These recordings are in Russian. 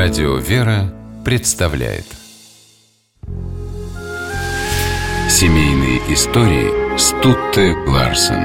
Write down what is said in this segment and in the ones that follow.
Радио «Вера» представляет. Семейные истории Стутте Ларсен.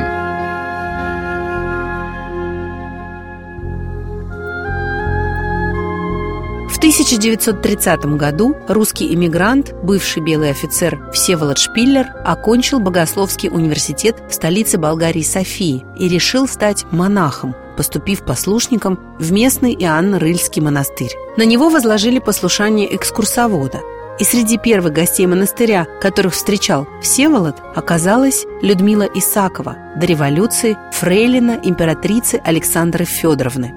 В 1930 году русский иммигрант, бывший белый офицер Всеволод Шпиллер, окончил Богословский университет в столице Болгарии Софии и решил стать монахом, поступив послушником в местный Иоанн-Рыльский монастырь. На него возложили послушание экскурсовода. И среди первых гостей монастыря, которых встречал Всеволод, оказалась Людмила Исакова, до революции фрейлина императрицы Александры Федоровны.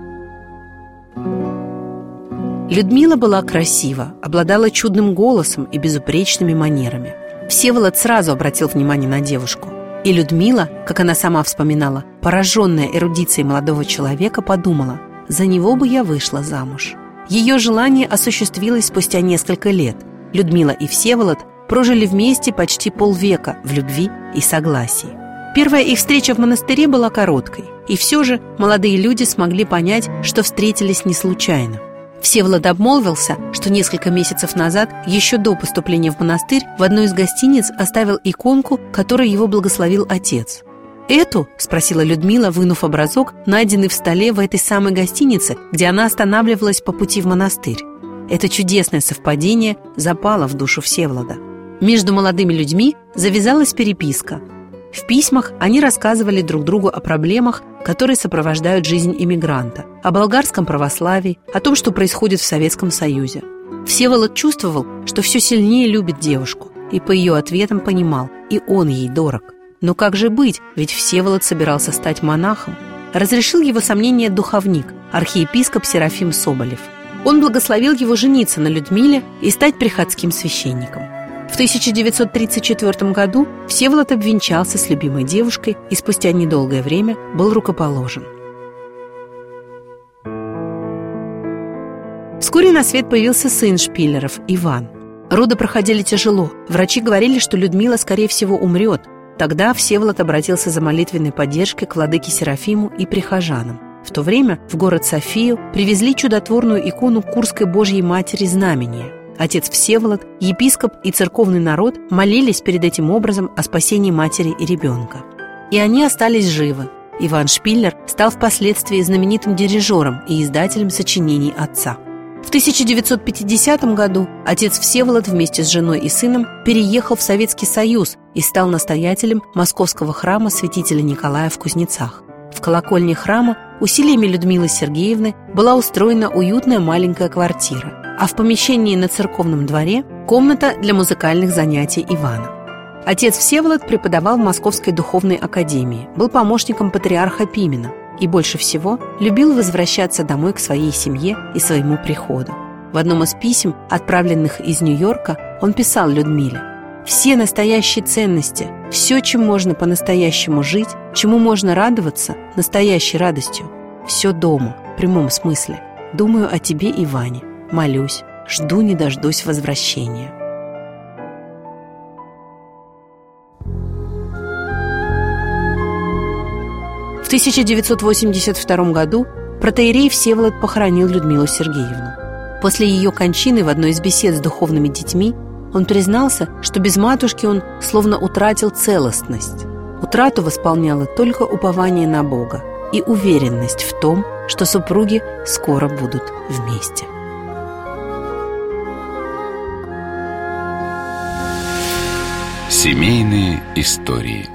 Людмила была красива, обладала чудным голосом и безупречными манерами. Всеволод сразу обратил внимание на девушку. И Людмила, как она сама вспоминала, пораженная эрудицией молодого человека, подумала, за него бы я вышла замуж. Ее желание осуществилось спустя несколько лет. Людмила и Всеволод прожили вместе почти полвека в любви и согласии. Первая их встреча в монастыре была короткой, и все же молодые люди смогли понять, что встретились не случайно. Всеволод обмолвился, что несколько месяцев назад, еще до поступления в монастырь, в одной из гостиниц оставил иконку, которой его благословил отец. «Эту?» – спросила Людмила, вынув образок, найденный в столе в этой самой гостинице, где она останавливалась по пути в монастырь. Это чудесное совпадение запало в душу Всеволода. Между молодыми людьми завязалась переписка – в письмах они рассказывали друг другу о проблемах, которые сопровождают жизнь иммигранта, о болгарском православии, о том, что происходит в Советском Союзе. Всеволод чувствовал, что все сильнее любит девушку, и по ее ответам понимал, и он ей дорог. Но как же быть, ведь Всеволод собирался стать монахом? Разрешил его сомнение духовник, архиепископ Серафим Соболев. Он благословил его жениться на Людмиле и стать приходским священником. В 1934 году Всеволод обвенчался с любимой девушкой и спустя недолгое время был рукоположен. Вскоре на свет появился сын Шпиллеров, Иван. Роды проходили тяжело. Врачи говорили, что Людмила, скорее всего, умрет. Тогда Всеволод обратился за молитвенной поддержкой к владыке Серафиму и прихожанам. В то время в город Софию привезли чудотворную икону Курской Божьей Матери Знамения. Отец Всеволод, епископ и церковный народ молились перед этим образом о спасении матери и ребенка. И они остались живы. Иван Шпиллер стал впоследствии знаменитым дирижером и издателем сочинений отца. В 1950 году отец Всеволод вместе с женой и сыном переехал в Советский Союз и стал настоятелем московского храма святителя Николая в Кузнецах. В колокольне храма усилиями Людмилы Сергеевны была устроена уютная маленькая квартира – а в помещении на церковном дворе – комната для музыкальных занятий Ивана. Отец Всеволод преподавал в Московской духовной академии, был помощником патриарха Пимена и больше всего любил возвращаться домой к своей семье и своему приходу. В одном из писем, отправленных из Нью-Йорка, он писал Людмиле «Все настоящие ценности, все, чем можно по-настоящему жить, чему можно радоваться настоящей радостью, все дома, в прямом смысле. Думаю о тебе и Ване молюсь, жду не дождусь возвращения. В 1982 году протеерей Всеволод похоронил Людмилу Сергеевну. После ее кончины в одной из бесед с духовными детьми он признался, что без матушки он словно утратил целостность. Утрату восполняло только упование на Бога и уверенность в том, что супруги скоро будут вместе. Семейные истории